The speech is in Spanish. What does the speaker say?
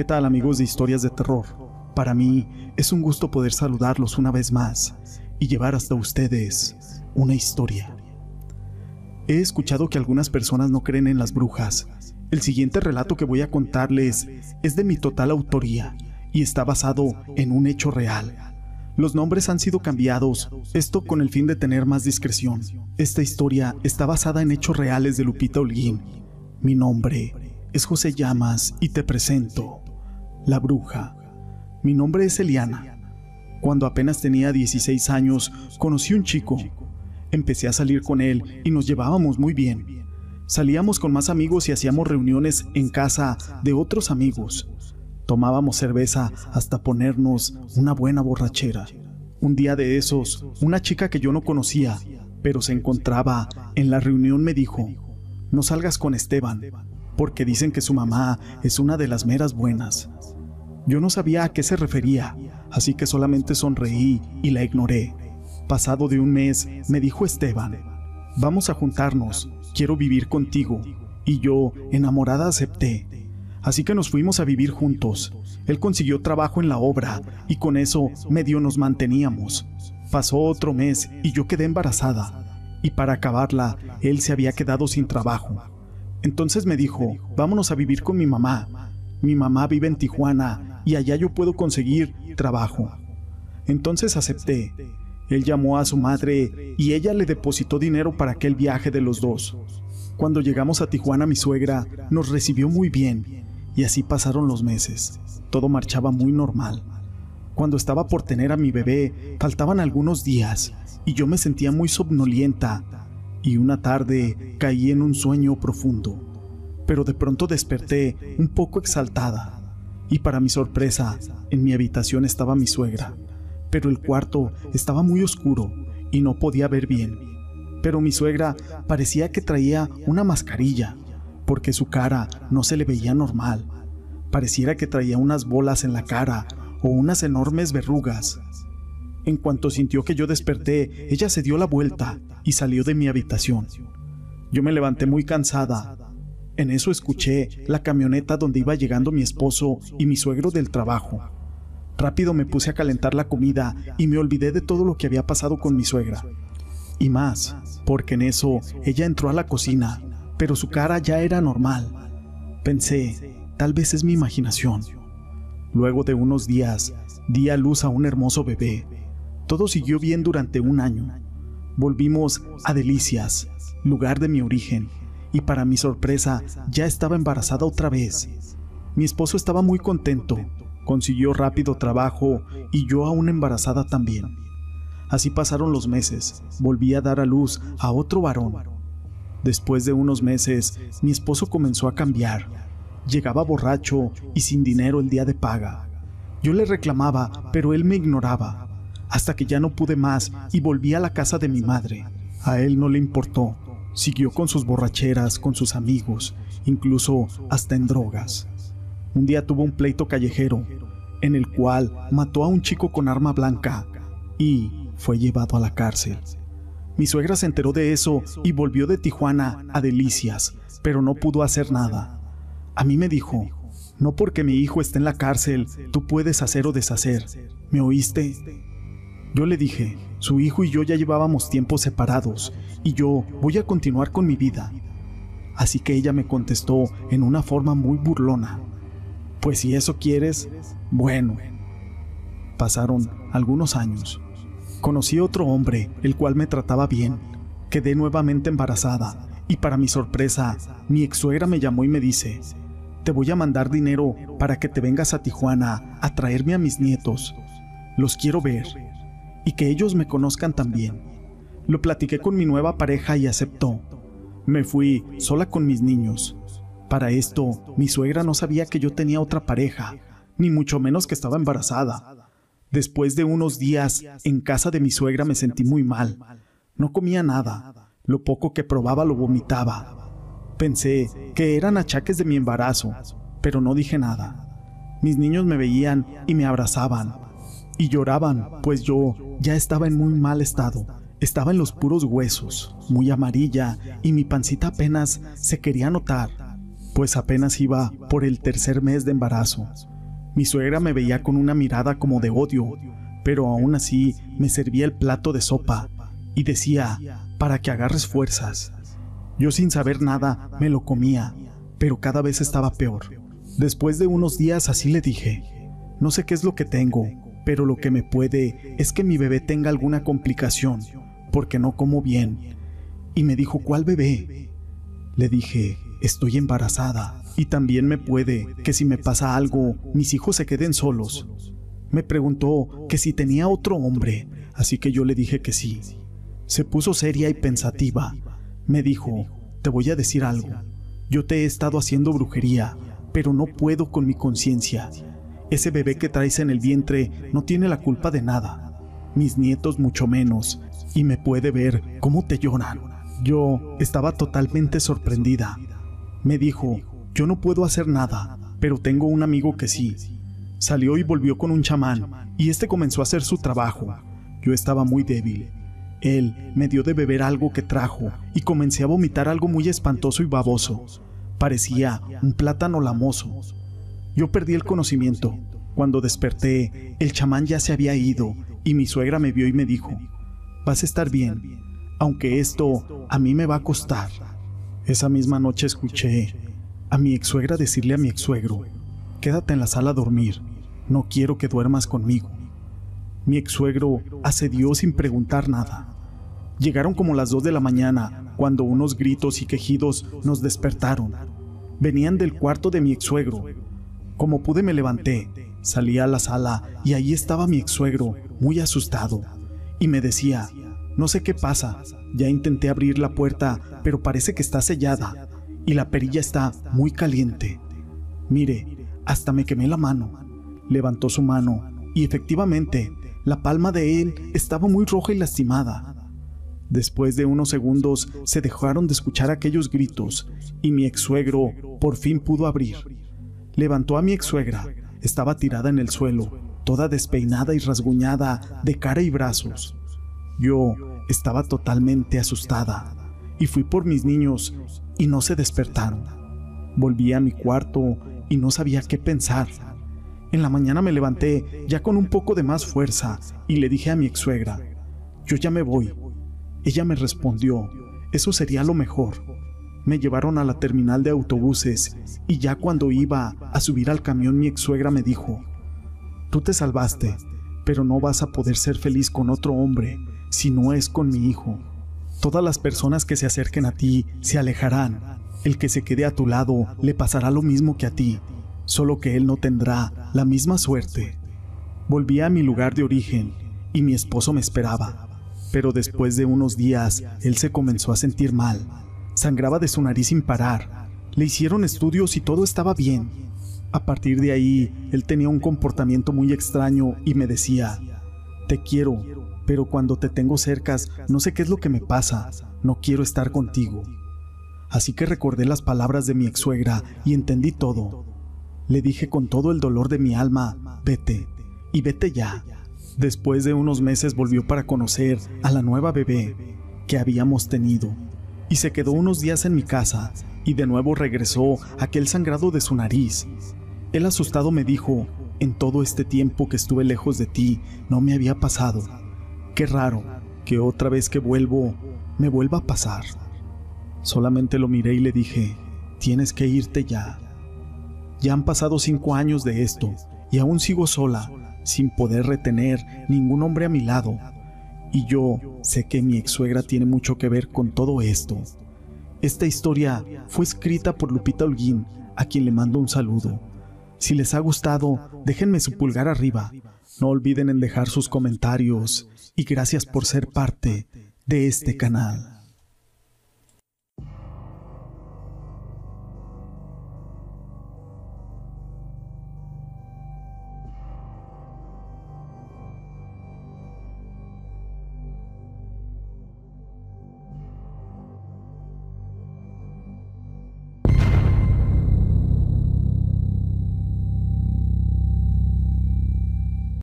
¿Qué tal amigos de historias de terror? Para mí es un gusto poder saludarlos una vez más y llevar hasta ustedes una historia. He escuchado que algunas personas no creen en las brujas. El siguiente relato que voy a contarles es de mi total autoría y está basado en un hecho real. Los nombres han sido cambiados, esto con el fin de tener más discreción. Esta historia está basada en hechos reales de Lupita Holguín. Mi nombre es José Llamas y te presento La Bruja. Mi nombre es Eliana. Cuando apenas tenía 16 años, conocí un chico. Empecé a salir con él y nos llevábamos muy bien. Salíamos con más amigos y hacíamos reuniones en casa de otros amigos. Tomábamos cerveza hasta ponernos una buena borrachera. Un día de esos, una chica que yo no conocía, pero se encontraba en la reunión me dijo, no salgas con Esteban, porque dicen que su mamá es una de las meras buenas. Yo no sabía a qué se refería, así que solamente sonreí y la ignoré. Pasado de un mes, me dijo Esteban, vamos a juntarnos, quiero vivir contigo. Y yo, enamorada, acepté. Así que nos fuimos a vivir juntos. Él consiguió trabajo en la obra y con eso medio nos manteníamos. Pasó otro mes y yo quedé embarazada. Y para acabarla, él se había quedado sin trabajo. Entonces me dijo, vámonos a vivir con mi mamá. Mi mamá vive en Tijuana y allá yo puedo conseguir trabajo. Entonces acepté. Él llamó a su madre y ella le depositó dinero para aquel viaje de los dos. Cuando llegamos a Tijuana mi suegra nos recibió muy bien y así pasaron los meses. Todo marchaba muy normal. Cuando estaba por tener a mi bebé, faltaban algunos días y yo me sentía muy somnolienta y una tarde caí en un sueño profundo. Pero de pronto desperté un poco exaltada y para mi sorpresa, en mi habitación estaba mi suegra, pero el cuarto estaba muy oscuro y no podía ver bien. Pero mi suegra parecía que traía una mascarilla porque su cara no se le veía normal. Pareciera que traía unas bolas en la cara o unas enormes verrugas. En cuanto sintió que yo desperté, ella se dio la vuelta y salió de mi habitación. Yo me levanté muy cansada. En eso escuché la camioneta donde iba llegando mi esposo y mi suegro del trabajo. Rápido me puse a calentar la comida y me olvidé de todo lo que había pasado con mi suegra. Y más, porque en eso ella entró a la cocina pero su cara ya era normal. Pensé, tal vez es mi imaginación. Luego de unos días, di a luz a un hermoso bebé. Todo siguió bien durante un año. Volvimos a Delicias, lugar de mi origen, y para mi sorpresa ya estaba embarazada otra vez. Mi esposo estaba muy contento, consiguió rápido trabajo y yo aún embarazada también. Así pasaron los meses, volví a dar a luz a otro varón Después de unos meses, mi esposo comenzó a cambiar. Llegaba borracho y sin dinero el día de paga. Yo le reclamaba, pero él me ignoraba, hasta que ya no pude más y volví a la casa de mi madre. A él no le importó. Siguió con sus borracheras, con sus amigos, incluso hasta en drogas. Un día tuvo un pleito callejero, en el cual mató a un chico con arma blanca y fue llevado a la cárcel. Mi suegra se enteró de eso y volvió de Tijuana a Delicias, pero no pudo hacer nada. A mí me dijo, no porque mi hijo esté en la cárcel, tú puedes hacer o deshacer. ¿Me oíste? Yo le dije, su hijo y yo ya llevábamos tiempo separados, y yo voy a continuar con mi vida. Así que ella me contestó en una forma muy burlona. Pues si eso quieres, bueno. Pasaron algunos años. Conocí otro hombre, el cual me trataba bien. Quedé nuevamente embarazada y para mi sorpresa, mi ex suegra me llamó y me dice, te voy a mandar dinero para que te vengas a Tijuana a traerme a mis nietos. Los quiero ver y que ellos me conozcan también. Lo platiqué con mi nueva pareja y aceptó. Me fui sola con mis niños. Para esto, mi suegra no sabía que yo tenía otra pareja, ni mucho menos que estaba embarazada. Después de unos días en casa de mi suegra me sentí muy mal. No comía nada. Lo poco que probaba lo vomitaba. Pensé que eran achaques de mi embarazo, pero no dije nada. Mis niños me veían y me abrazaban. Y lloraban, pues yo ya estaba en muy mal estado. Estaba en los puros huesos, muy amarilla, y mi pancita apenas se quería notar, pues apenas iba por el tercer mes de embarazo. Mi suegra me veía con una mirada como de odio, pero aún así me servía el plato de sopa y decía, para que agarres fuerzas. Yo sin saber nada me lo comía, pero cada vez estaba peor. Después de unos días así le dije, no sé qué es lo que tengo, pero lo que me puede es que mi bebé tenga alguna complicación, porque no como bien. Y me dijo, ¿cuál bebé? Le dije, estoy embarazada y también me puede que si me pasa algo, mis hijos se queden solos. Me preguntó que si tenía otro hombre, así que yo le dije que sí. Se puso seria y pensativa. Me dijo, te voy a decir algo. Yo te he estado haciendo brujería, pero no puedo con mi conciencia. Ese bebé que traes en el vientre no tiene la culpa de nada. Mis nietos mucho menos. Y me puede ver cómo te lloran. Yo estaba totalmente sorprendida. Me dijo, yo no puedo hacer nada, pero tengo un amigo que sí. Salió y volvió con un chamán, y este comenzó a hacer su trabajo. Yo estaba muy débil. Él me dio de beber algo que trajo, y comencé a vomitar algo muy espantoso y baboso. Parecía un plátano lamoso. Yo perdí el conocimiento. Cuando desperté, el chamán ya se había ido, y mi suegra me vio y me dijo, vas a estar bien, aunque esto a mí me va a costar. Esa misma noche escuché a mi ex suegra decirle a mi ex suegro, quédate en la sala a dormir, no quiero que duermas conmigo. Mi ex suegro accedió sin preguntar nada. Llegaron como las dos de la mañana, cuando unos gritos y quejidos nos despertaron. Venían del cuarto de mi ex suegro. Como pude me levanté, salí a la sala y ahí estaba mi ex suegro, muy asustado, y me decía, no sé qué pasa, ya intenté abrir la puerta, pero parece que está sellada y la perilla está muy caliente. Mire, hasta me quemé la mano. Levantó su mano y efectivamente la palma de él estaba muy roja y lastimada. Después de unos segundos se dejaron de escuchar aquellos gritos y mi ex suegro por fin pudo abrir. Levantó a mi ex suegra, estaba tirada en el suelo, toda despeinada y rasguñada de cara y brazos. Yo estaba totalmente asustada y fui por mis niños y no se despertaron. Volví a mi cuarto y no sabía qué pensar. En la mañana me levanté ya con un poco de más fuerza y le dije a mi ex suegra, yo ya me voy. Ella me respondió, eso sería lo mejor. Me llevaron a la terminal de autobuses y ya cuando iba a subir al camión mi ex suegra me dijo, tú te salvaste, pero no vas a poder ser feliz con otro hombre si no es con mi hijo. Todas las personas que se acerquen a ti se alejarán. El que se quede a tu lado le pasará lo mismo que a ti, solo que él no tendrá la misma suerte. Volví a mi lugar de origen y mi esposo me esperaba. Pero después de unos días, él se comenzó a sentir mal. Sangraba de su nariz sin parar. Le hicieron estudios y todo estaba bien. A partir de ahí, él tenía un comportamiento muy extraño y me decía, te quiero, pero cuando te tengo cercas no sé qué es lo que me pasa, no quiero estar contigo. Así que recordé las palabras de mi ex suegra y entendí todo. Le dije con todo el dolor de mi alma, vete, y vete ya. Después de unos meses volvió para conocer a la nueva bebé que habíamos tenido, y se quedó unos días en mi casa, y de nuevo regresó aquel sangrado de su nariz. Él asustado me dijo, en todo este tiempo que estuve lejos de ti, no me había pasado. Qué raro que otra vez que vuelvo me vuelva a pasar. Solamente lo miré y le dije, tienes que irte ya. Ya han pasado cinco años de esto y aún sigo sola, sin poder retener ningún hombre a mi lado. Y yo sé que mi ex suegra tiene mucho que ver con todo esto. Esta historia fue escrita por Lupita Holguín, a quien le mando un saludo. Si les ha gustado, déjenme su pulgar arriba. No olviden en dejar sus comentarios y gracias por ser parte de este canal.